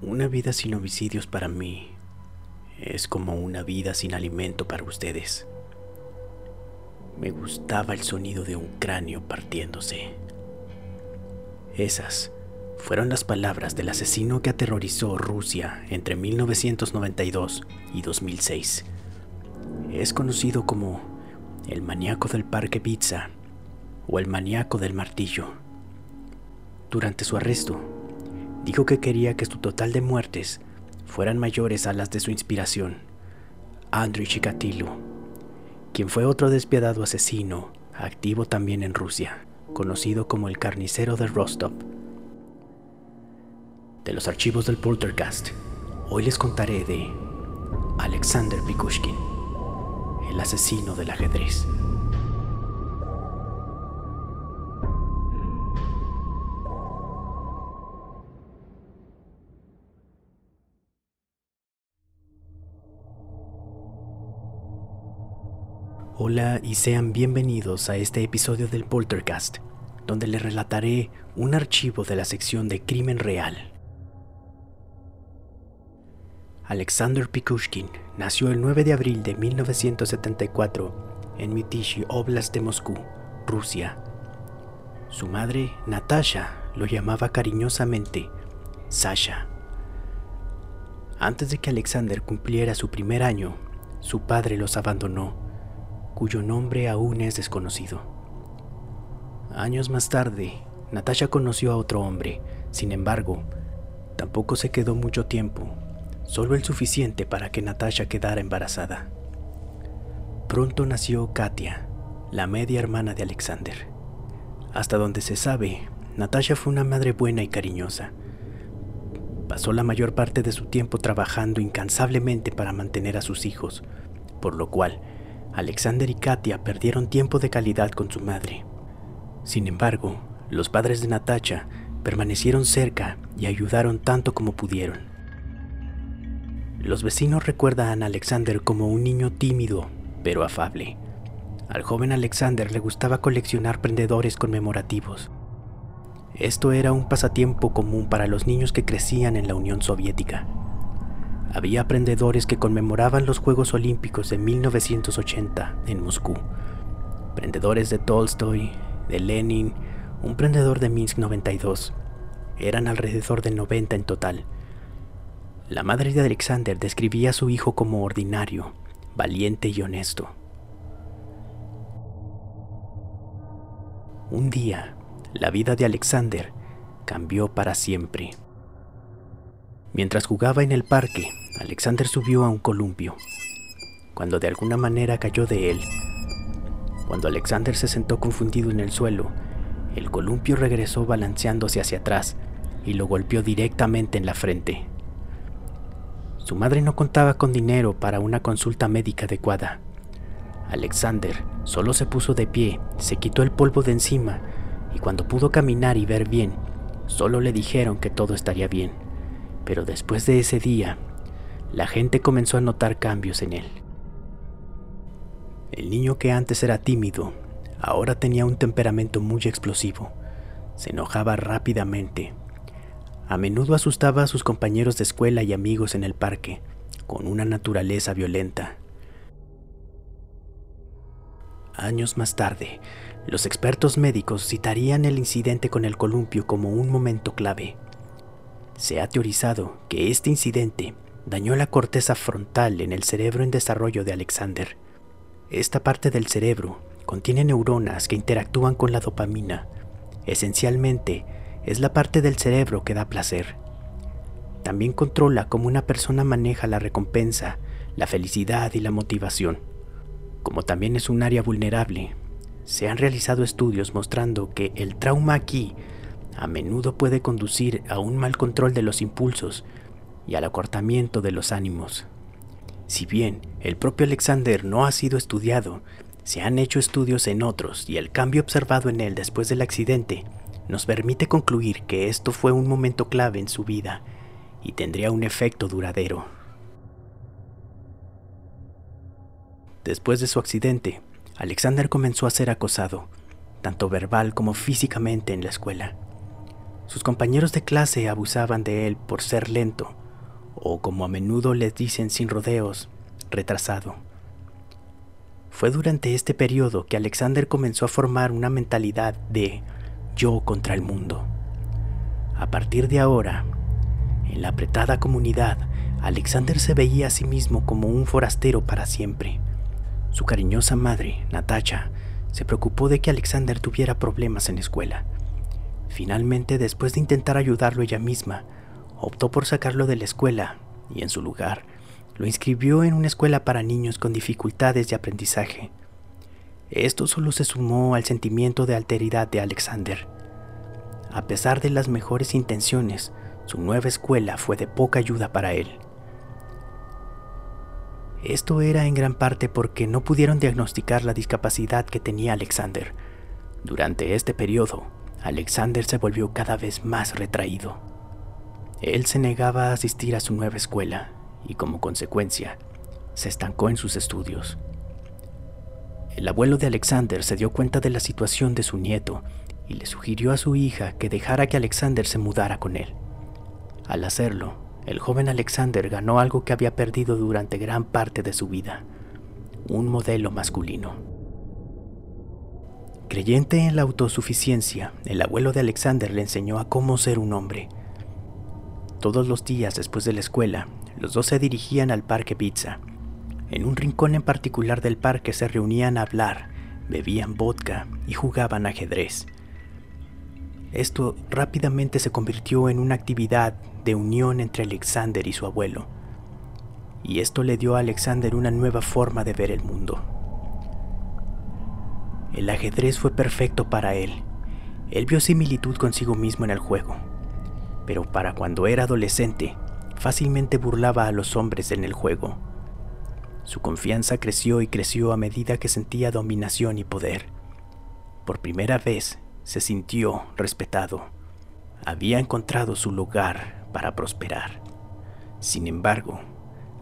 Una vida sin homicidios para mí es como una vida sin alimento para ustedes. Me gustaba el sonido de un cráneo partiéndose. Esas fueron las palabras del asesino que aterrorizó Rusia entre 1992 y 2006. Es conocido como el maníaco del parque Pizza o el maníaco del martillo. Durante su arresto, dijo que quería que su total de muertes fueran mayores a las de su inspiración, Andrei Chikatilo, quien fue otro despiadado asesino, activo también en Rusia, conocido como el carnicero de Rostov. De los archivos del Poltercast, hoy les contaré de Alexander Pikushkin, el asesino del ajedrez. Hola y sean bienvenidos a este episodio del Poltercast, donde les relataré un archivo de la sección de Crimen Real. Alexander Pikushkin nació el 9 de abril de 1974 en Mytishi Oblast de Moscú, Rusia. Su madre, Natasha, lo llamaba cariñosamente Sasha. Antes de que Alexander cumpliera su primer año, su padre los abandonó cuyo nombre aún es desconocido. Años más tarde, Natasha conoció a otro hombre, sin embargo, tampoco se quedó mucho tiempo, solo el suficiente para que Natasha quedara embarazada. Pronto nació Katia, la media hermana de Alexander. Hasta donde se sabe, Natasha fue una madre buena y cariñosa. Pasó la mayor parte de su tiempo trabajando incansablemente para mantener a sus hijos, por lo cual Alexander y Katia perdieron tiempo de calidad con su madre. Sin embargo, los padres de Natasha permanecieron cerca y ayudaron tanto como pudieron. Los vecinos recuerdan a Alexander como un niño tímido, pero afable. Al joven Alexander le gustaba coleccionar prendedores conmemorativos. Esto era un pasatiempo común para los niños que crecían en la Unión Soviética. Había aprendedores que conmemoraban los Juegos Olímpicos de 1980 en Moscú. Prendedores de Tolstoy, de Lenin, un prendedor de Minsk 92. Eran alrededor de 90 en total. La madre de Alexander describía a su hijo como ordinario, valiente y honesto. Un día, la vida de Alexander cambió para siempre. Mientras jugaba en el parque, Alexander subió a un columpio, cuando de alguna manera cayó de él. Cuando Alexander se sentó confundido en el suelo, el columpio regresó balanceándose hacia atrás y lo golpeó directamente en la frente. Su madre no contaba con dinero para una consulta médica adecuada. Alexander solo se puso de pie, se quitó el polvo de encima y cuando pudo caminar y ver bien, solo le dijeron que todo estaría bien. Pero después de ese día, la gente comenzó a notar cambios en él. El niño que antes era tímido, ahora tenía un temperamento muy explosivo. Se enojaba rápidamente. A menudo asustaba a sus compañeros de escuela y amigos en el parque, con una naturaleza violenta. Años más tarde, los expertos médicos citarían el incidente con el columpio como un momento clave. Se ha teorizado que este incidente dañó la corteza frontal en el cerebro en desarrollo de Alexander. Esta parte del cerebro contiene neuronas que interactúan con la dopamina. Esencialmente, es la parte del cerebro que da placer. También controla cómo una persona maneja la recompensa, la felicidad y la motivación. Como también es un área vulnerable, se han realizado estudios mostrando que el trauma aquí a menudo puede conducir a un mal control de los impulsos y al acortamiento de los ánimos. Si bien el propio Alexander no ha sido estudiado, se han hecho estudios en otros y el cambio observado en él después del accidente nos permite concluir que esto fue un momento clave en su vida y tendría un efecto duradero. Después de su accidente, Alexander comenzó a ser acosado, tanto verbal como físicamente en la escuela. Sus compañeros de clase abusaban de él por ser lento, o como a menudo les dicen sin rodeos, retrasado. Fue durante este periodo que Alexander comenzó a formar una mentalidad de yo contra el mundo. A partir de ahora, en la apretada comunidad, Alexander se veía a sí mismo como un forastero para siempre. Su cariñosa madre, Natacha, se preocupó de que Alexander tuviera problemas en la escuela. Finalmente, después de intentar ayudarlo ella misma, optó por sacarlo de la escuela y en su lugar lo inscribió en una escuela para niños con dificultades de aprendizaje. Esto solo se sumó al sentimiento de alteridad de Alexander. A pesar de las mejores intenciones, su nueva escuela fue de poca ayuda para él. Esto era en gran parte porque no pudieron diagnosticar la discapacidad que tenía Alexander. Durante este periodo, Alexander se volvió cada vez más retraído. Él se negaba a asistir a su nueva escuela y como consecuencia se estancó en sus estudios. El abuelo de Alexander se dio cuenta de la situación de su nieto y le sugirió a su hija que dejara que Alexander se mudara con él. Al hacerlo, el joven Alexander ganó algo que había perdido durante gran parte de su vida, un modelo masculino. Creyente en la autosuficiencia, el abuelo de Alexander le enseñó a cómo ser un hombre. Todos los días después de la escuela, los dos se dirigían al Parque Pizza. En un rincón en particular del parque se reunían a hablar, bebían vodka y jugaban ajedrez. Esto rápidamente se convirtió en una actividad de unión entre Alexander y su abuelo. Y esto le dio a Alexander una nueva forma de ver el mundo. El ajedrez fue perfecto para él. Él vio similitud consigo mismo en el juego. Pero para cuando era adolescente, fácilmente burlaba a los hombres en el juego. Su confianza creció y creció a medida que sentía dominación y poder. Por primera vez se sintió respetado. Había encontrado su lugar para prosperar. Sin embargo,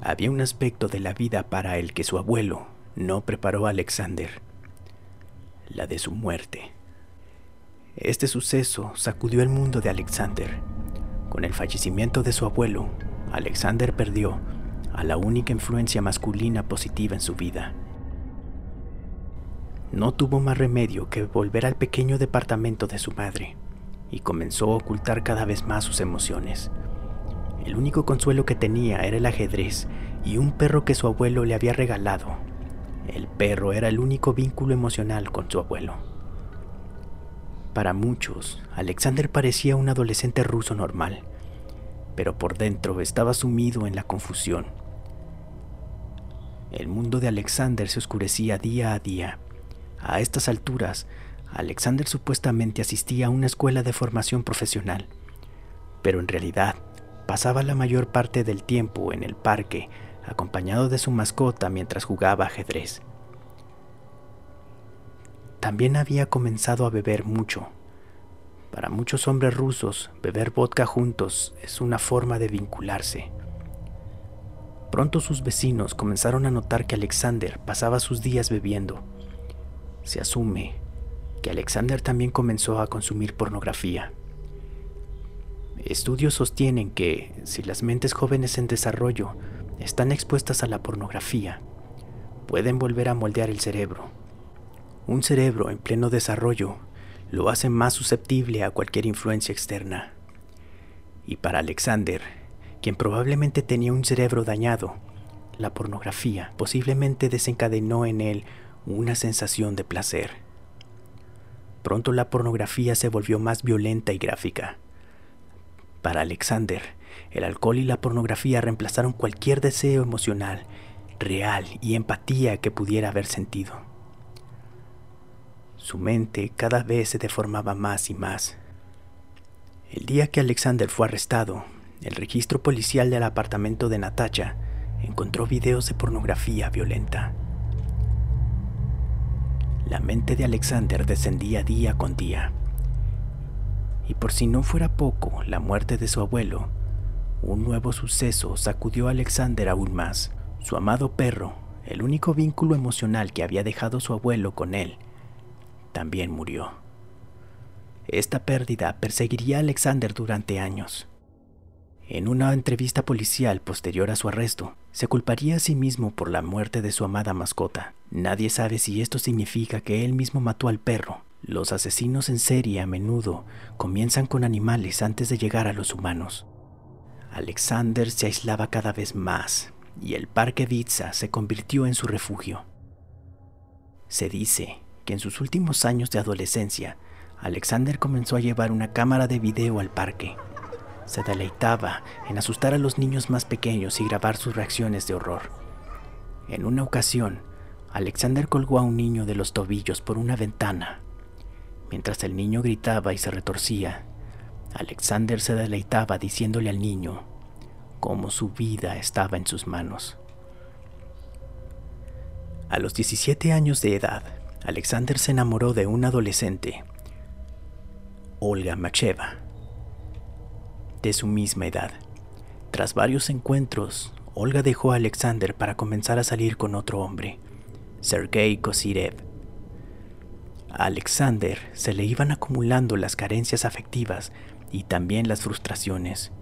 había un aspecto de la vida para el que su abuelo no preparó a Alexander, la de su muerte. Este suceso sacudió el mundo de Alexander. Con el fallecimiento de su abuelo, Alexander perdió a la única influencia masculina positiva en su vida. No tuvo más remedio que volver al pequeño departamento de su madre y comenzó a ocultar cada vez más sus emociones. El único consuelo que tenía era el ajedrez y un perro que su abuelo le había regalado. El perro era el único vínculo emocional con su abuelo. Para muchos, Alexander parecía un adolescente ruso normal, pero por dentro estaba sumido en la confusión. El mundo de Alexander se oscurecía día a día a estas alturas, Alexander supuestamente asistía a una escuela de formación profesional, pero en realidad pasaba la mayor parte del tiempo en el parque acompañado de su mascota mientras jugaba ajedrez. También había comenzado a beber mucho. Para muchos hombres rusos, beber vodka juntos es una forma de vincularse. Pronto sus vecinos comenzaron a notar que Alexander pasaba sus días bebiendo se asume que Alexander también comenzó a consumir pornografía. Estudios sostienen que si las mentes jóvenes en desarrollo están expuestas a la pornografía, pueden volver a moldear el cerebro. Un cerebro en pleno desarrollo lo hace más susceptible a cualquier influencia externa. Y para Alexander, quien probablemente tenía un cerebro dañado, la pornografía posiblemente desencadenó en él una sensación de placer. Pronto la pornografía se volvió más violenta y gráfica. Para Alexander, el alcohol y la pornografía reemplazaron cualquier deseo emocional, real y empatía que pudiera haber sentido. Su mente cada vez se deformaba más y más. El día que Alexander fue arrestado, el registro policial del apartamento de Natacha encontró videos de pornografía violenta. La mente de Alexander descendía día con día. Y por si no fuera poco la muerte de su abuelo, un nuevo suceso sacudió a Alexander aún más. Su amado perro, el único vínculo emocional que había dejado su abuelo con él, también murió. esta pérdida perseguiría a Alexander durante años. En una entrevista policial posterior a su arresto, se culparía a sí mismo por la muerte de su amada mascota. Nadie sabe si esto significa que él mismo mató al perro. Los asesinos en serie a menudo comienzan con animales antes de llegar a los humanos. Alexander se aislaba cada vez más y el parque Vitsa se convirtió en su refugio. Se dice que en sus últimos años de adolescencia, Alexander comenzó a llevar una cámara de video al parque se deleitaba en asustar a los niños más pequeños y grabar sus reacciones de horror. En una ocasión, Alexander colgó a un niño de los tobillos por una ventana. Mientras el niño gritaba y se retorcía, Alexander se deleitaba diciéndole al niño cómo su vida estaba en sus manos. A los 17 años de edad, Alexander se enamoró de una adolescente, Olga Macheva de su misma edad. Tras varios encuentros, Olga dejó a Alexander para comenzar a salir con otro hombre, Sergei Kosirev. A Alexander se le iban acumulando las carencias afectivas y también las frustraciones.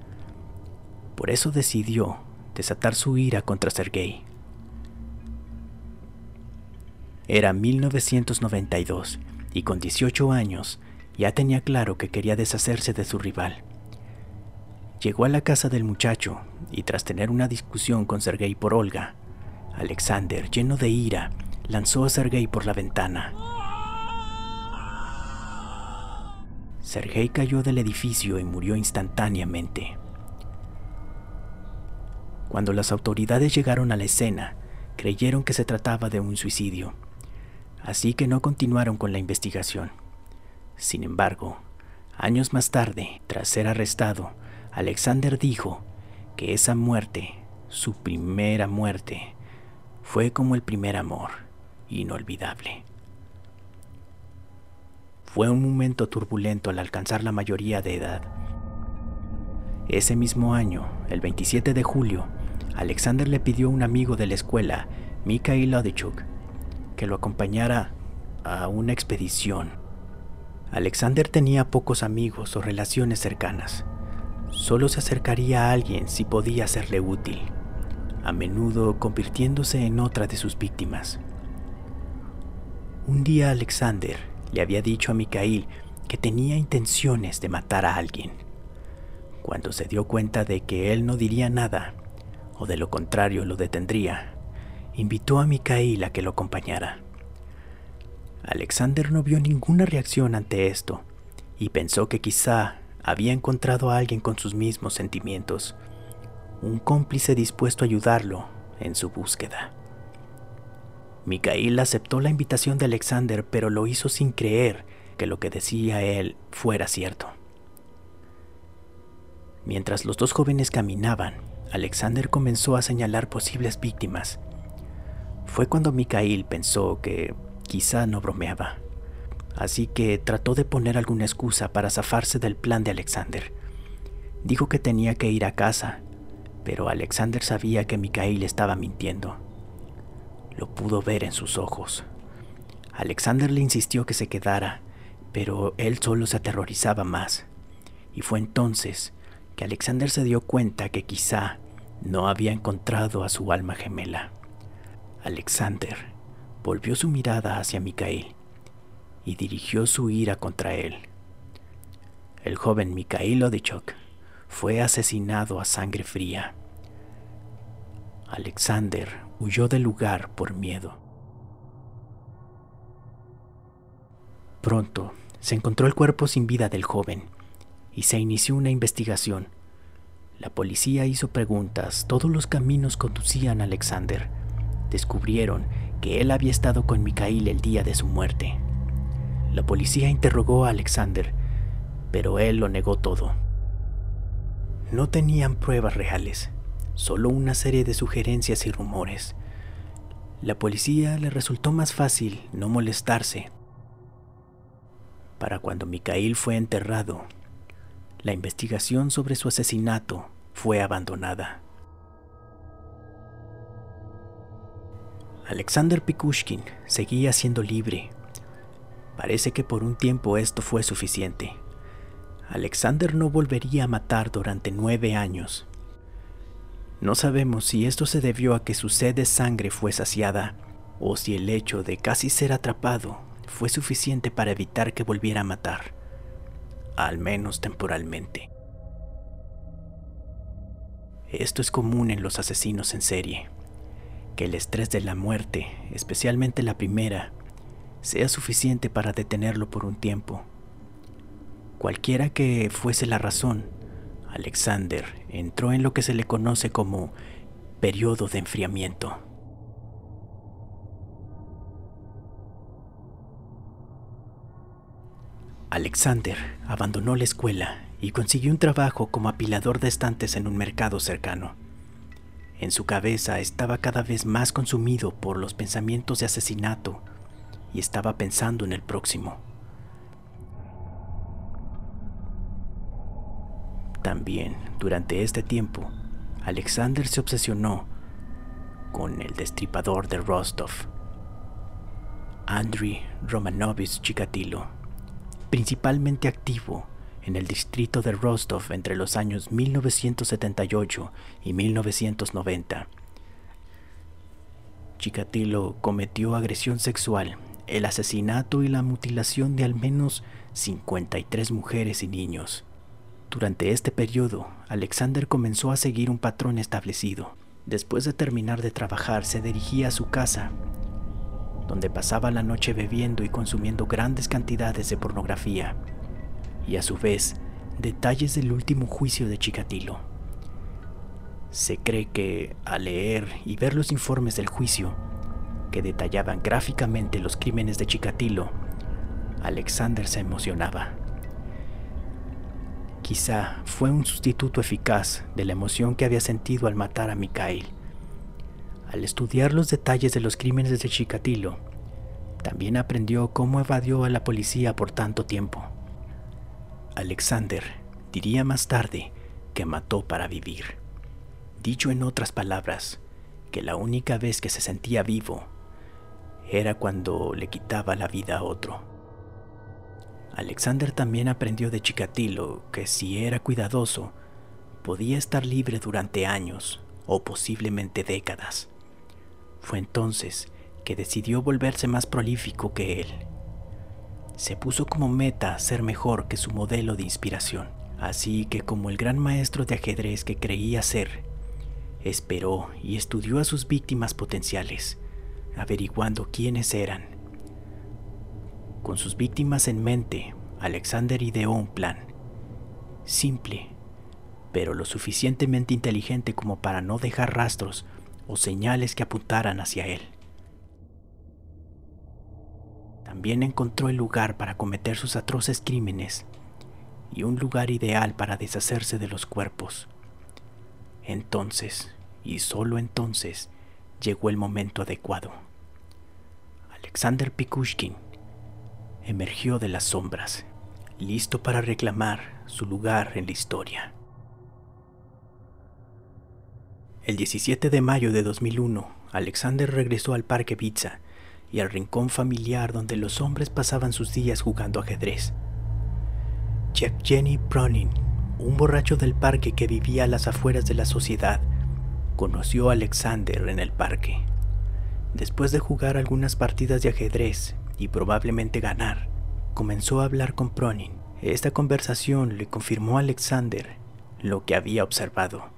Por eso decidió desatar su ira contra Sergei. Era 1992 y con 18 años ya tenía claro que quería deshacerse de su rival. Llegó a la casa del muchacho y tras tener una discusión con Sergei por Olga, Alexander, lleno de ira, lanzó a Sergei por la ventana. Sergei cayó del edificio y murió instantáneamente. Cuando las autoridades llegaron a la escena, creyeron que se trataba de un suicidio, así que no continuaron con la investigación. Sin embargo, años más tarde, tras ser arrestado, Alexander dijo que esa muerte, su primera muerte, fue como el primer amor, inolvidable. Fue un momento turbulento al alcanzar la mayoría de edad. Ese mismo año, el 27 de julio, Alexander le pidió a un amigo de la escuela, Mikhail Lodichuk, que lo acompañara a una expedición. Alexander tenía pocos amigos o relaciones cercanas solo se acercaría a alguien si podía serle útil, a menudo convirtiéndose en otra de sus víctimas. Un día Alexander le había dicho a Mikhail que tenía intenciones de matar a alguien. Cuando se dio cuenta de que él no diría nada, o de lo contrario lo detendría, invitó a Mikhail a que lo acompañara. Alexander no vio ninguna reacción ante esto y pensó que quizá había encontrado a alguien con sus mismos sentimientos, un cómplice dispuesto a ayudarlo en su búsqueda. Mikhail aceptó la invitación de Alexander, pero lo hizo sin creer que lo que decía él fuera cierto. Mientras los dos jóvenes caminaban, Alexander comenzó a señalar posibles víctimas. Fue cuando Mikhail pensó que quizá no bromeaba así que trató de poner alguna excusa para zafarse del plan de Alexander. Dijo que tenía que ir a casa, pero Alexander sabía que Mikhail estaba mintiendo. Lo pudo ver en sus ojos. Alexander le insistió que se quedara, pero él solo se aterrorizaba más. Y fue entonces que Alexander se dio cuenta que quizá no había encontrado a su alma gemela. Alexander volvió su mirada hacia Mikhail y dirigió su ira contra él. El joven Mikhail Odichok fue asesinado a sangre fría. Alexander huyó del lugar por miedo. Pronto se encontró el cuerpo sin vida del joven y se inició una investigación. La policía hizo preguntas, todos los caminos conducían a Alexander. Descubrieron que él había estado con Mikhail el día de su muerte. La policía interrogó a Alexander, pero él lo negó todo. No tenían pruebas reales, solo una serie de sugerencias y rumores. La policía le resultó más fácil no molestarse. Para cuando Mikhail fue enterrado, la investigación sobre su asesinato fue abandonada. Alexander Pikushkin seguía siendo libre Parece que por un tiempo esto fue suficiente. Alexander no volvería a matar durante nueve años. No sabemos si esto se debió a que su sed de sangre fue saciada o si el hecho de casi ser atrapado fue suficiente para evitar que volviera a matar, al menos temporalmente. Esto es común en los asesinos en serie, que el estrés de la muerte, especialmente la primera, sea suficiente para detenerlo por un tiempo. Cualquiera que fuese la razón, Alexander entró en lo que se le conoce como periodo de enfriamiento. Alexander abandonó la escuela y consiguió un trabajo como apilador de estantes en un mercado cercano. En su cabeza estaba cada vez más consumido por los pensamientos de asesinato y estaba pensando en el próximo. También, durante este tiempo, Alexander se obsesionó con el destripador de Rostov, Andriy Romanovich Chikatilo principalmente activo en el distrito de Rostov entre los años 1978 y 1990. Chikatilo cometió agresión sexual, el asesinato y la mutilación de al menos 53 mujeres y niños. Durante este periodo, Alexander comenzó a seguir un patrón establecido. Después de terminar de trabajar, se dirigía a su casa donde pasaba la noche bebiendo y consumiendo grandes cantidades de pornografía, y a su vez detalles del último juicio de Chikatilo. Se cree que al leer y ver los informes del juicio, que detallaban gráficamente los crímenes de Chikatilo, Alexander se emocionaba. Quizá fue un sustituto eficaz de la emoción que había sentido al matar a Mikhail al estudiar los detalles de los crímenes de Chikatilo, también aprendió cómo evadió a la policía por tanto tiempo. Alexander diría más tarde que mató para vivir. Dicho en otras palabras, que la única vez que se sentía vivo era cuando le quitaba la vida a otro. Alexander también aprendió de Chikatilo que si era cuidadoso, podía estar libre durante años o posiblemente décadas. Fue entonces que decidió volverse más prolífico que él. Se puso como meta ser mejor que su modelo de inspiración, así que como el gran maestro de ajedrez que creía ser, esperó y estudió a sus víctimas potenciales, averiguando quiénes eran. Con sus víctimas en mente, Alexander ideó un plan, simple, pero lo suficientemente inteligente como para no dejar rastros o señales que apuntaran hacia él. También encontró el lugar para cometer sus atroces crímenes y un lugar ideal para deshacerse de los cuerpos. Entonces, y solo entonces, llegó el momento adecuado. Alexander Pikushkin emergió de las sombras, listo para reclamar su lugar en la historia. El 17 de mayo de 2001, Alexander regresó al Parque Pizza y al rincón familiar donde los hombres pasaban sus días jugando ajedrez. Jenny Pronin, un borracho del parque que vivía a las afueras de la sociedad, conoció a Alexander en el parque. Después de jugar algunas partidas de ajedrez y probablemente ganar, comenzó a hablar con Pronin. Esta conversación le confirmó a Alexander lo que había observado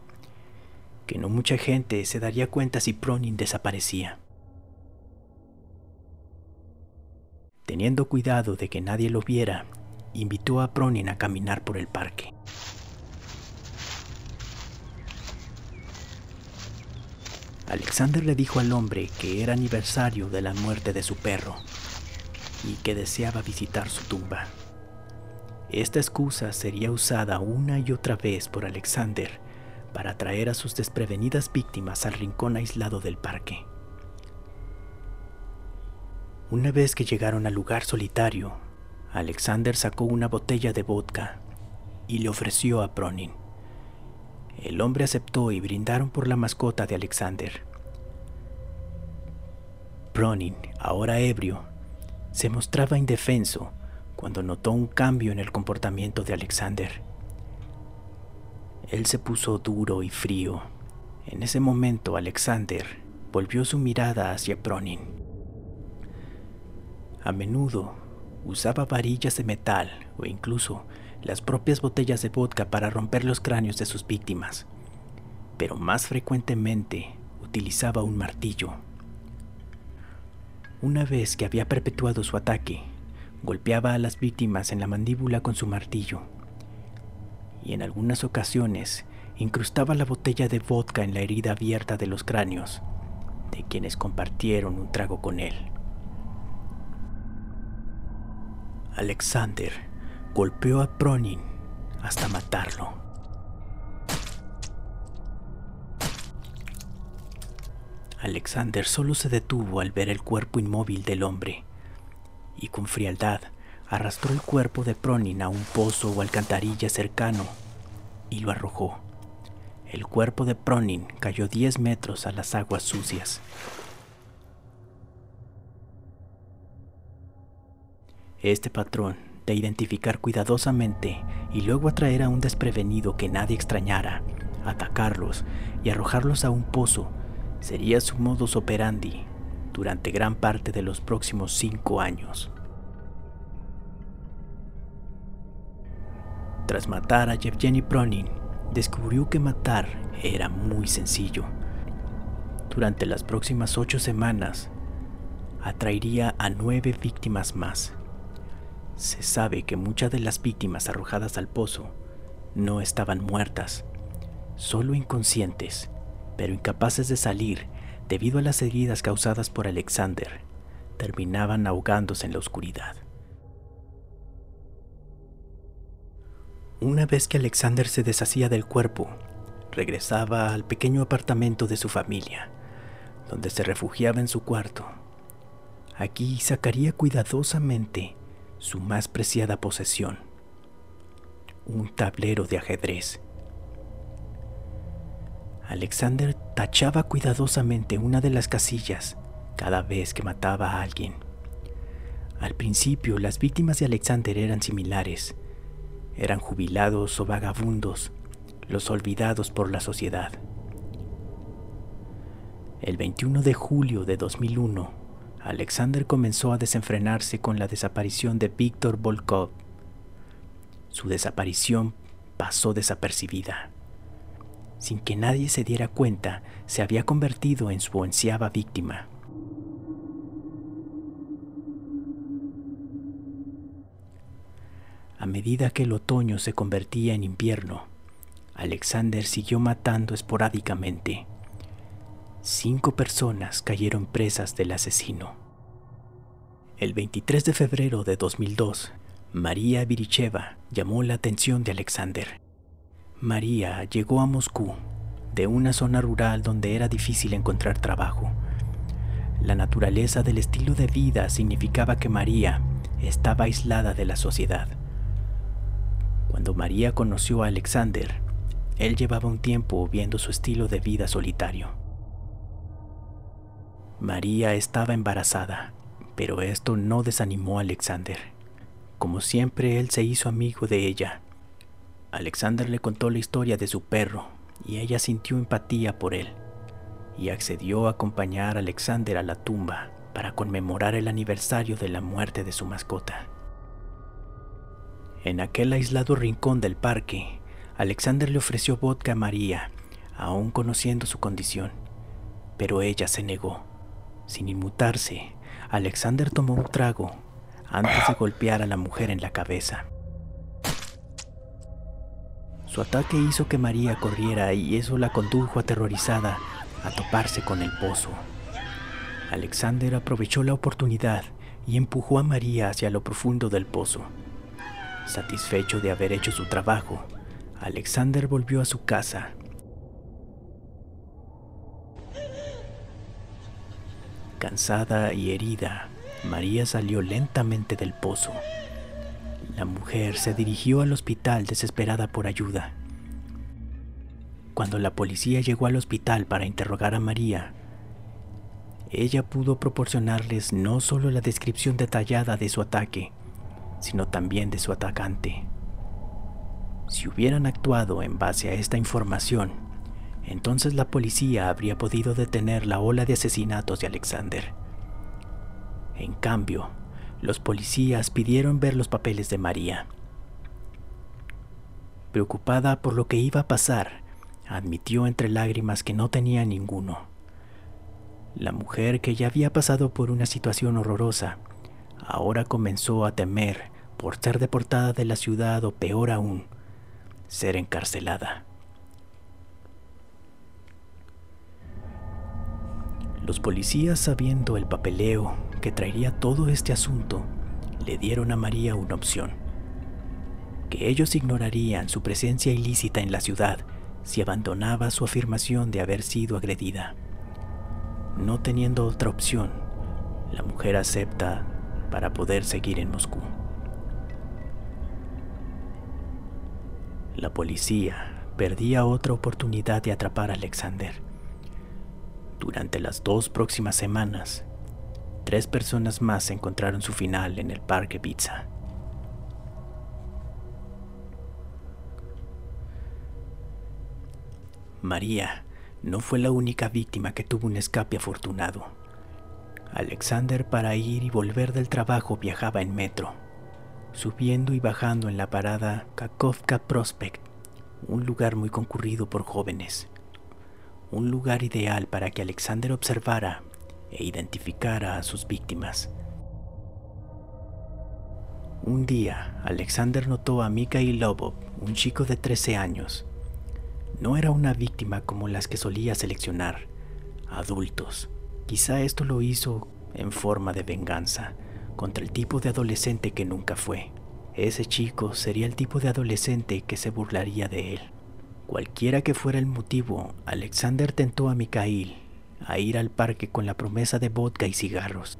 que no mucha gente se daría cuenta si Pronin desaparecía. Teniendo cuidado de que nadie lo viera, invitó a Pronin a caminar por el parque. Alexander le dijo al hombre que era aniversario de la muerte de su perro y que deseaba visitar su tumba. Esta excusa sería usada una y otra vez por Alexander para atraer a sus desprevenidas víctimas al rincón aislado del parque. Una vez que llegaron al lugar solitario, Alexander sacó una botella de vodka y le ofreció a Pronin. El hombre aceptó y brindaron por la mascota de Alexander. Pronin, ahora ebrio, se mostraba indefenso cuando notó un cambio en el comportamiento de Alexander. Él se puso duro y frío. En ese momento Alexander volvió su mirada hacia Pronin. A menudo usaba varillas de metal o incluso las propias botellas de vodka para romper los cráneos de sus víctimas, pero más frecuentemente utilizaba un martillo. Una vez que había perpetuado su ataque, golpeaba a las víctimas en la mandíbula con su martillo y en algunas ocasiones incrustaba la botella de vodka en la herida abierta de los cráneos de quienes compartieron un trago con él. Alexander golpeó a Pronin hasta matarlo. Alexander solo se detuvo al ver el cuerpo inmóvil del hombre y con frialdad arrastró el cuerpo de Pronin a un pozo o alcantarilla cercano y lo arrojó. El cuerpo de Pronin cayó 10 metros a las aguas sucias. Este patrón de identificar cuidadosamente y luego atraer a un desprevenido que nadie extrañara, atacarlos y arrojarlos a un pozo sería su modus operandi durante gran parte de los próximos cinco años. Tras matar a Yevgeny Pronin, descubrió que matar era muy sencillo. Durante las próximas ocho semanas, atraería a nueve víctimas más. Se sabe que muchas de las víctimas arrojadas al pozo no estaban muertas, solo inconscientes, pero incapaces de salir debido a las heridas causadas por Alexander. Terminaban ahogándose en la oscuridad. Una vez que Alexander se deshacía del cuerpo, regresaba al pequeño apartamento de su familia, donde se refugiaba en su cuarto. Aquí sacaría cuidadosamente su más preciada posesión, un tablero de ajedrez. Alexander tachaba cuidadosamente una de las casillas cada vez que mataba a alguien. Al principio las víctimas de Alexander eran similares. Eran jubilados o vagabundos, los olvidados por la sociedad. El 21 de julio de 2001, Alexander comenzó a desenfrenarse con la desaparición de Víctor Volkov. Su desaparición pasó desapercibida. Sin que nadie se diera cuenta, se había convertido en su onceava víctima. A medida que el otoño se convertía en invierno, Alexander siguió matando esporádicamente cinco personas cayeron presas del asesino. El 23 de febrero de 2002, María Viricheva llamó la atención de Alexander. María llegó a Moscú, de una zona rural donde era difícil encontrar trabajo. La naturaleza del estilo de vida significaba que María estaba aislada de la sociedad. Cuando María conoció a Alexander, él llevaba un tiempo viendo su estilo de vida solitario. María estaba embarazada, pero esto no desanimó a Alexander. Como siempre, él se hizo amigo de ella. Alexander le contó la historia de su perro y ella sintió empatía por él y accedió a acompañar a Alexander a la tumba para conmemorar el aniversario de la muerte de su mascota. En aquel aislado rincón del parque, Alexander le ofreció vodka a María, aún conociendo su condición, pero ella se negó. Sin inmutarse, Alexander tomó un trago antes de golpear a la mujer en la cabeza. Su ataque hizo que María corriera y eso la condujo aterrorizada a toparse con el pozo. Alexander aprovechó la oportunidad y empujó a María hacia lo profundo del pozo. Satisfecho de haber hecho su trabajo, Alexander volvió a su casa Cansada y herida, María salió lentamente del pozo. La mujer se dirigió al hospital desesperada por ayuda. Cuando la policía llegó al hospital para interrogar a María, ella pudo proporcionarles no solo la descripción detallada de su ataque, sino también de su atacante. Si hubieran actuado en base a esta información, entonces la policía habría podido detener la ola de asesinatos de Alexander. En cambio, los policías pidieron ver los papeles de María. Preocupada por lo que iba a pasar, admitió entre lágrimas que no tenía ninguno. La mujer que ya había pasado por una situación horrorosa, ahora comenzó a temer por ser deportada de la ciudad o peor aún, ser encarcelada. Los policías, sabiendo el papeleo que traería todo este asunto, le dieron a María una opción. Que ellos ignorarían su presencia ilícita en la ciudad si abandonaba su afirmación de haber sido agredida. No teniendo otra opción, la mujer acepta para poder seguir en Moscú. La policía perdía otra oportunidad de atrapar a Alexander. Durante las dos próximas semanas, tres personas más encontraron su final en el Parque Pizza. María no fue la única víctima que tuvo un escape afortunado. Alexander para ir y volver del trabajo viajaba en metro, subiendo y bajando en la parada Kakovka Prospect, un lugar muy concurrido por jóvenes un lugar ideal para que Alexander observara e identificara a sus víctimas. Un día, Alexander notó a Mikhail Lobov, un chico de 13 años. No era una víctima como las que solía seleccionar, adultos. Quizá esto lo hizo en forma de venganza contra el tipo de adolescente que nunca fue. Ese chico sería el tipo de adolescente que se burlaría de él. Cualquiera que fuera el motivo, Alexander tentó a Mikhail a ir al parque con la promesa de vodka y cigarros.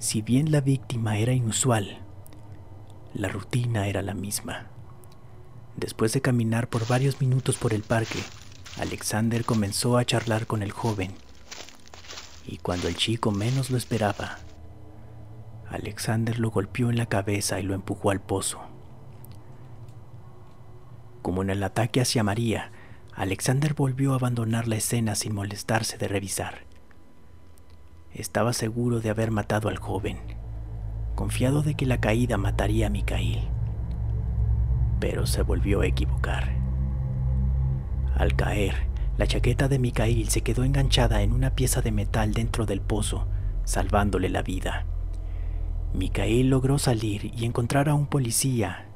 Si bien la víctima era inusual, la rutina era la misma. Después de caminar por varios minutos por el parque, Alexander comenzó a charlar con el joven. Y cuando el chico menos lo esperaba, Alexander lo golpeó en la cabeza y lo empujó al pozo. Como en el ataque hacia María, Alexander volvió a abandonar la escena sin molestarse de revisar. Estaba seguro de haber matado al joven, confiado de que la caída mataría a Mikhail. Pero se volvió a equivocar. Al caer, la chaqueta de Mikhail se quedó enganchada en una pieza de metal dentro del pozo, salvándole la vida. Mikhail logró salir y encontrar a un policía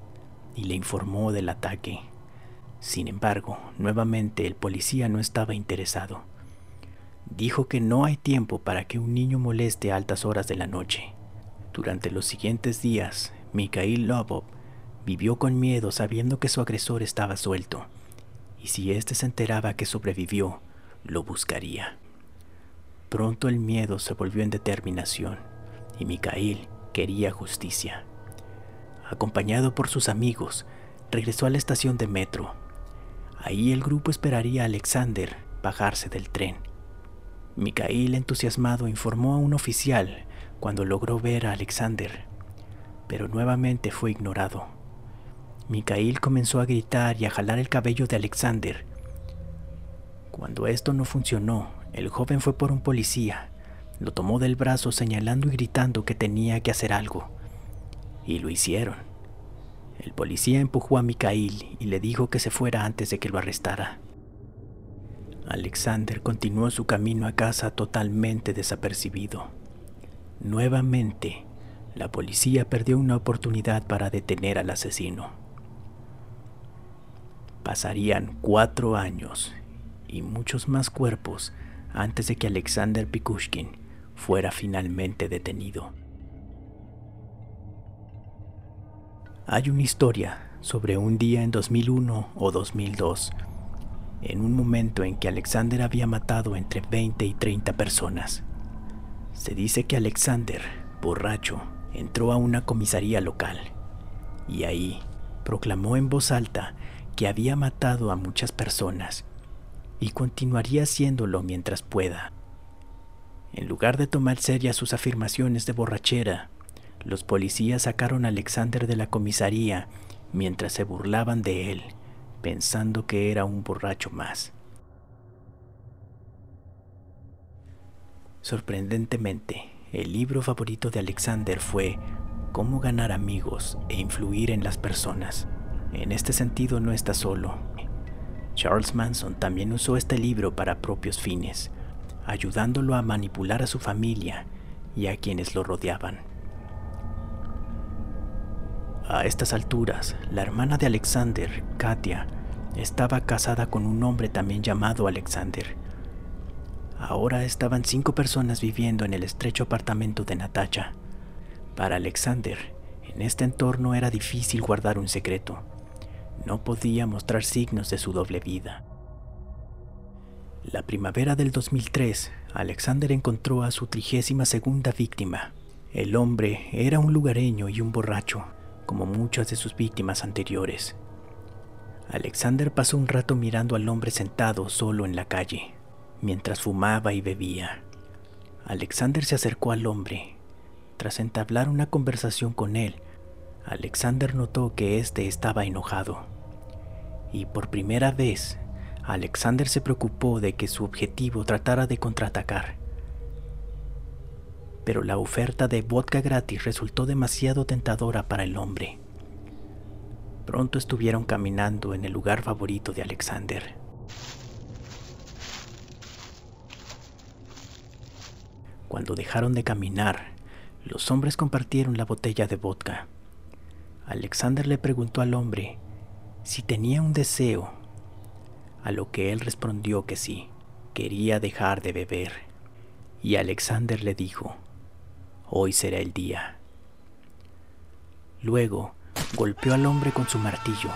y le informó del ataque. Sin embargo, nuevamente el policía no estaba interesado. Dijo que no hay tiempo para que un niño moleste a altas horas de la noche. Durante los siguientes días, Mikhail Lobov vivió con miedo sabiendo que su agresor estaba suelto, y si éste se enteraba que sobrevivió, lo buscaría. Pronto el miedo se volvió en determinación, y Mikhail quería justicia. Acompañado por sus amigos, regresó a la estación de metro Ahí el grupo esperaría a Alexander bajarse del tren. Mikhail, entusiasmado, informó a un oficial cuando logró ver a Alexander, pero nuevamente fue ignorado. Mikhail comenzó a gritar y a jalar el cabello de Alexander. Cuando esto no funcionó, el joven fue por un policía, lo tomó del brazo señalando y gritando que tenía que hacer algo. Y lo hicieron. El policía empujó a Mikhail y le dijo que se fuera antes de que lo arrestara. Alexander continuó su camino a casa totalmente desapercibido. Nuevamente, la policía perdió una oportunidad para detener al asesino. Pasarían cuatro años y muchos más cuerpos antes de que Alexander Pikushkin fuera finalmente detenido. Hay una historia sobre un día en 2001 o 2002, en un momento en que Alexander había matado entre 20 y 30 personas. Se dice que Alexander, borracho, entró a una comisaría local y ahí proclamó en voz alta que había matado a muchas personas y continuaría haciéndolo mientras pueda. En lugar de tomar serias sus afirmaciones de borrachera, los policías sacaron a Alexander de la comisaría mientras se burlaban de él, pensando que era un borracho más. Sorprendentemente, el libro favorito de Alexander fue Cómo ganar amigos e influir en las personas. En este sentido no está solo. Charles Manson también usó este libro para propios fines, ayudándolo a manipular a su familia y a quienes lo rodeaban. A estas alturas, la hermana de Alexander, Katia, estaba casada con un hombre también llamado Alexander. Ahora estaban cinco personas viviendo en el estrecho apartamento de Natasha. Para Alexander, en este entorno era difícil guardar un secreto. No podía mostrar signos de su doble vida. La primavera del 2003, Alexander encontró a su trigésima segunda víctima. El hombre era un lugareño y un borracho, como muchas de sus víctimas anteriores. Alexander pasó un rato mirando al hombre sentado solo en la calle, mientras fumaba y bebía. Alexander se acercó al hombre. Tras entablar una conversación con él, Alexander notó que éste estaba enojado. Y por primera vez, Alexander se preocupó de que su objetivo tratara de contraatacar pero la oferta de vodka gratis resultó demasiado tentadora para el hombre. Pronto estuvieron caminando en el lugar favorito de Alexander. Cuando dejaron de caminar, los hombres compartieron la botella de vodka. Alexander le preguntó al hombre si tenía un deseo, a lo que él respondió que sí, quería dejar de beber. Y Alexander le dijo, hoy será el día. Luego, golpeó al hombre con su martillo.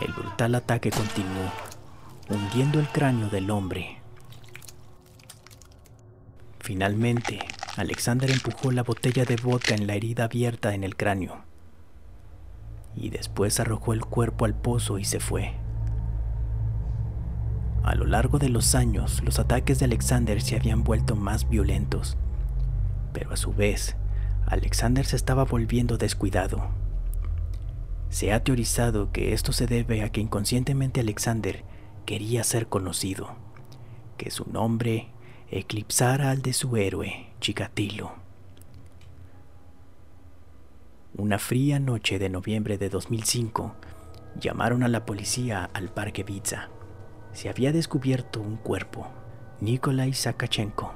El brutal ataque continuó, hundiendo el cráneo del hombre. Finalmente, Alexander empujó la botella de vodka en la herida abierta en el cráneo y después arrojó el cuerpo al pozo y se fue. A lo largo de los años, los ataques de Alexander se habían vuelto más violentos pero a su vez, Alexander se estaba volviendo descuidado. Se ha teorizado que esto se debe a que inconscientemente Alexander quería ser conocido, que su nombre eclipsara al de su héroe, Chikatilo. Una fría noche de noviembre de 2005, llamaron a la policía al parque Vitsa. Se había descubierto un cuerpo, Nikolai Sakachenko,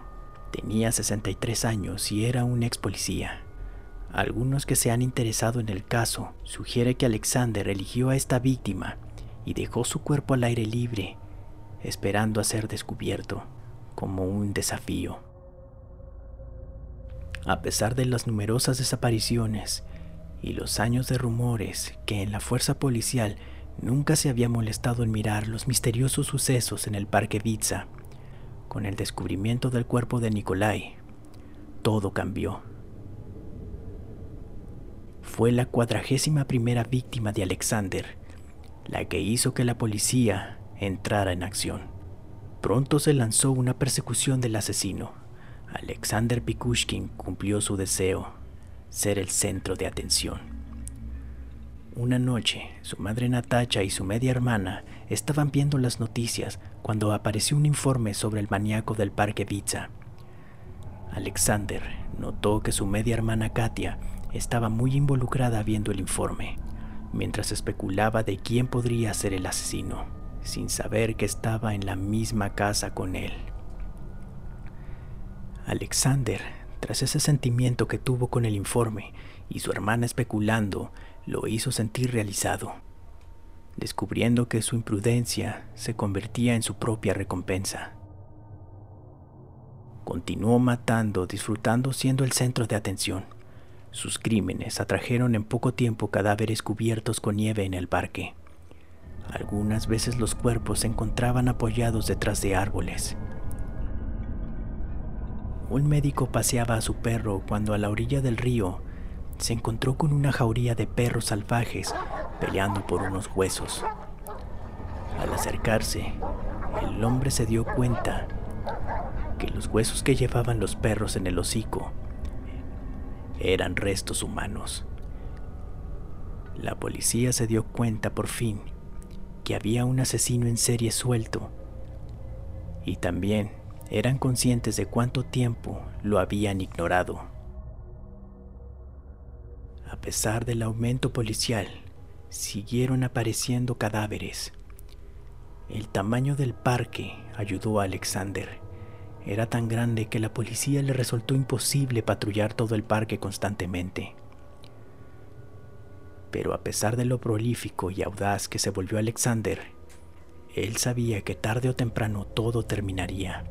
Tenía 63 años y era un ex policía. Algunos que se han interesado en el caso sugiere que Alexander eligió a esta víctima y dejó su cuerpo al aire libre, esperando a ser descubierto, como un desafío. A pesar de las numerosas desapariciones y los años de rumores que en la fuerza policial nunca se había molestado en mirar los misteriosos sucesos en el Parque Vitsa, con el descubrimiento del cuerpo de Nikolai, todo cambió. Fue la cuadragésima primera víctima de Alexander, la que hizo que la policía entrara en acción. Pronto se lanzó una persecución del asesino. Alexander Pikushkin cumplió su deseo, ser el centro de atención. Una noche, su madre Natacha y su media hermana estaban viendo las noticias cuando apareció un informe sobre el maníaco del parque Pizza. Alexander notó que su media hermana Katia estaba muy involucrada viendo el informe, mientras especulaba de quién podría ser el asesino, sin saber que estaba en la misma casa con él. Alexander, tras ese sentimiento que tuvo con el informe y su hermana especulando, lo hizo sentir realizado, descubriendo que su imprudencia se convertía en su propia recompensa. Continuó matando, disfrutando siendo el centro de atención. Sus crímenes atrajeron en poco tiempo cadáveres cubiertos con nieve en el parque. Algunas veces los cuerpos se encontraban apoyados detrás de árboles. Un médico paseaba a su perro cuando a la orilla del río se encontró con una jauría de perros salvajes peleando por unos huesos. Al acercarse, el hombre se dio cuenta que los huesos que llevaban los perros en el hocico eran restos humanos. La policía se dio cuenta por fin que había un asesino en serie suelto y también eran conscientes de cuánto tiempo lo habían ignorado. A pesar del aumento policial, siguieron apareciendo cadáveres. El tamaño del parque ayudó a Alexander. Era tan grande que la policía le resultó imposible patrullar todo el parque constantemente. Pero a pesar de lo prolífico y audaz que se volvió Alexander, él sabía que tarde o temprano todo terminaría,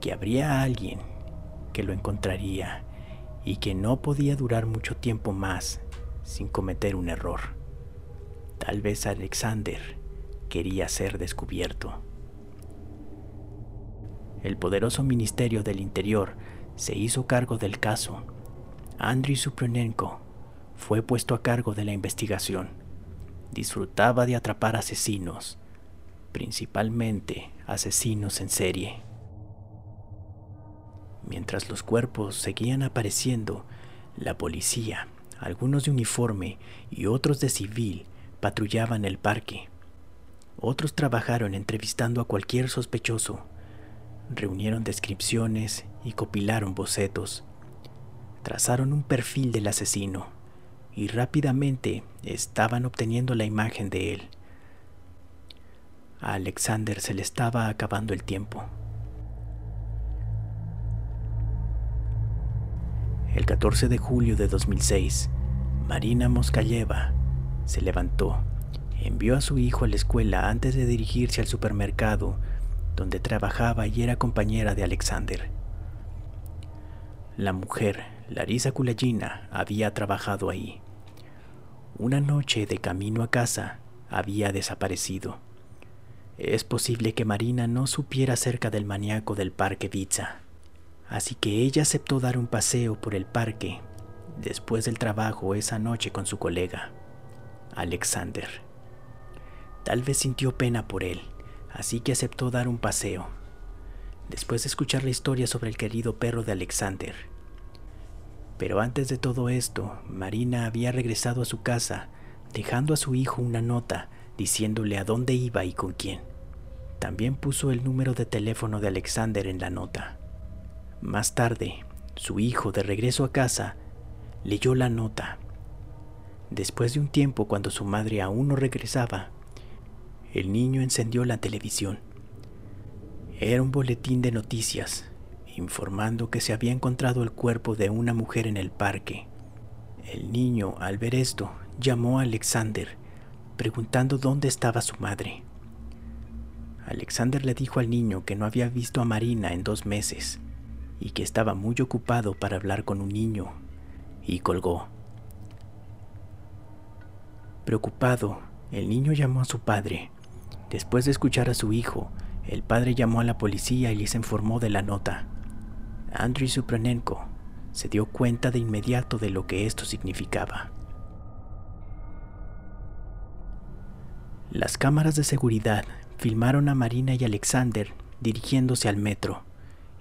que habría alguien que lo encontraría y que no podía durar mucho tiempo más sin cometer un error. Tal vez Alexander quería ser descubierto. El poderoso Ministerio del Interior se hizo cargo del caso. Andriy Supronenko fue puesto a cargo de la investigación. Disfrutaba de atrapar asesinos, principalmente asesinos en serie. Mientras los cuerpos seguían apareciendo, la policía, algunos de uniforme y otros de civil, patrullaban el parque. Otros trabajaron entrevistando a cualquier sospechoso. Reunieron descripciones y copilaron bocetos. Trazaron un perfil del asesino y rápidamente estaban obteniendo la imagen de él. A Alexander se le estaba acabando el tiempo. El 14 de julio de 2006, Marina Moskayeva se levantó, envió a su hijo a la escuela antes de dirigirse al supermercado donde trabajaba y era compañera de Alexander. La mujer, Larisa Kulayina, había trabajado ahí. Una noche de camino a casa había desaparecido. Es posible que Marina no supiera acerca del maníaco del parque Pizza así que ella aceptó dar un paseo por el parque después del trabajo esa noche con su colega, Alexander. Tal vez sintió pena por él, así que aceptó dar un paseo, después de escuchar la historia sobre el querido perro de Alexander. Pero antes de todo esto, Marina había regresado a su casa, dejando a su hijo una nota diciéndole a dónde iba y con quién. También puso el número de teléfono de Alexander en la nota. Más tarde, su hijo, de regreso a casa, leyó la nota. Después de un tiempo, cuando su madre aún no regresaba, el niño encendió la televisión. Era un boletín de noticias informando que se había encontrado el cuerpo de una mujer en el parque. El niño, al ver esto, llamó a Alexander, preguntando dónde estaba su madre. Alexander le dijo al niño que no había visto a Marina en dos meses y que estaba muy ocupado para hablar con un niño, y colgó. Preocupado, el niño llamó a su padre. Después de escuchar a su hijo, el padre llamó a la policía y les informó de la nota. Andriy Supranenko se dio cuenta de inmediato de lo que esto significaba. Las cámaras de seguridad filmaron a Marina y Alexander dirigiéndose al metro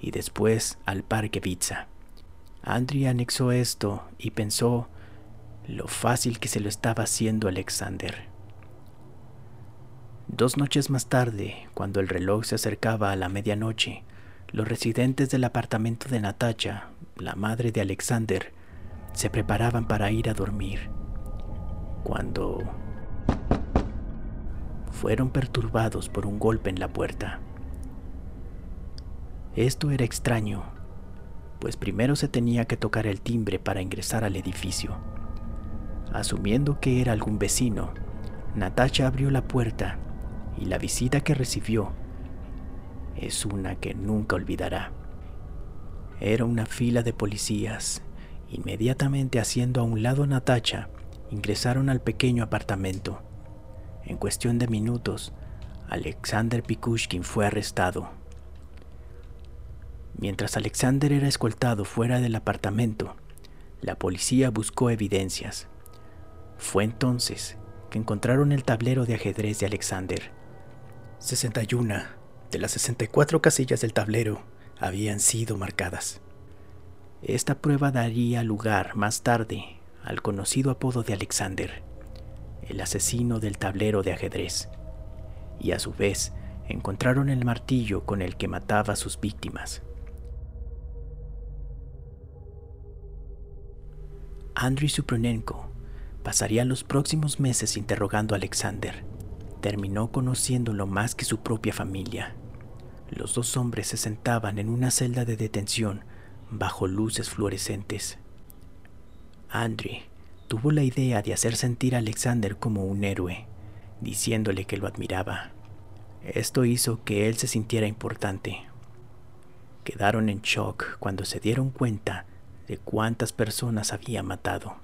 y después al parque Pizza. Andri anexó esto y pensó lo fácil que se lo estaba haciendo Alexander. Dos noches más tarde, cuando el reloj se acercaba a la medianoche, los residentes del apartamento de Natacha, la madre de Alexander, se preparaban para ir a dormir, cuando fueron perturbados por un golpe en la puerta. Esto era extraño, pues primero se tenía que tocar el timbre para ingresar al edificio. Asumiendo que era algún vecino, Natasha abrió la puerta y la visita que recibió es una que nunca olvidará. Era una fila de policías. Inmediatamente haciendo a un lado a ingresaron al pequeño apartamento. En cuestión de minutos, Alexander Pikushkin fue arrestado. Mientras Alexander era escoltado fuera del apartamento, la policía buscó evidencias. Fue entonces que encontraron el tablero de ajedrez de Alexander. 61 de las 64 casillas del tablero habían sido marcadas. Esta prueba daría lugar más tarde al conocido apodo de Alexander, el asesino del tablero de ajedrez, y a su vez encontraron el martillo con el que mataba a sus víctimas. Andriy Supronenko pasaría los próximos meses interrogando a Alexander. Terminó conociéndolo más que su propia familia. Los dos hombres se sentaban en una celda de detención bajo luces fluorescentes. Andriy tuvo la idea de hacer sentir a Alexander como un héroe, diciéndole que lo admiraba. Esto hizo que él se sintiera importante. Quedaron en shock cuando se dieron cuenta de cuántas personas había matado.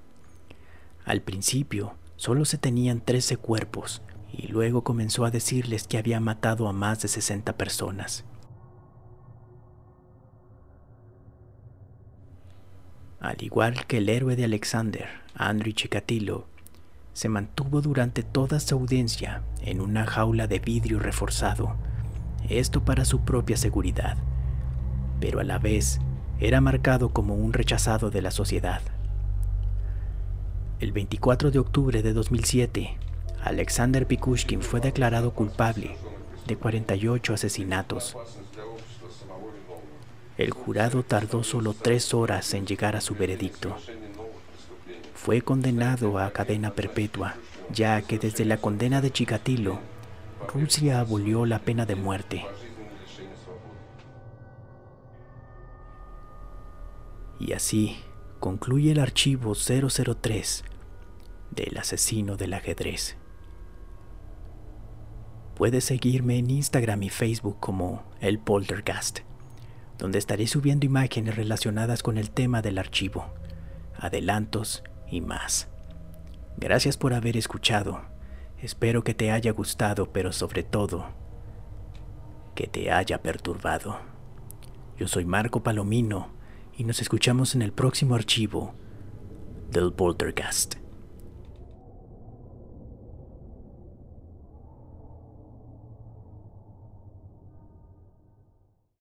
Al principio solo se tenían 13 cuerpos y luego comenzó a decirles que había matado a más de 60 personas. Al igual que el héroe de Alexander, Andrew Chikatilo, se mantuvo durante toda su audiencia en una jaula de vidrio reforzado, esto para su propia seguridad, pero a la vez era marcado como un rechazado de la sociedad. El 24 de octubre de 2007, Alexander Pikushkin fue declarado culpable de 48 asesinatos. El jurado tardó solo tres horas en llegar a su veredicto. Fue condenado a cadena perpetua, ya que desde la condena de Chikatilo, Rusia abolió la pena de muerte. Y así concluye el archivo 003 del asesino del ajedrez. Puedes seguirme en Instagram y Facebook como El Poltergast, donde estaré subiendo imágenes relacionadas con el tema del archivo, adelantos y más. Gracias por haber escuchado. Espero que te haya gustado, pero sobre todo, que te haya perturbado. Yo soy Marco Palomino y nos escuchamos en el próximo archivo del Poltergast.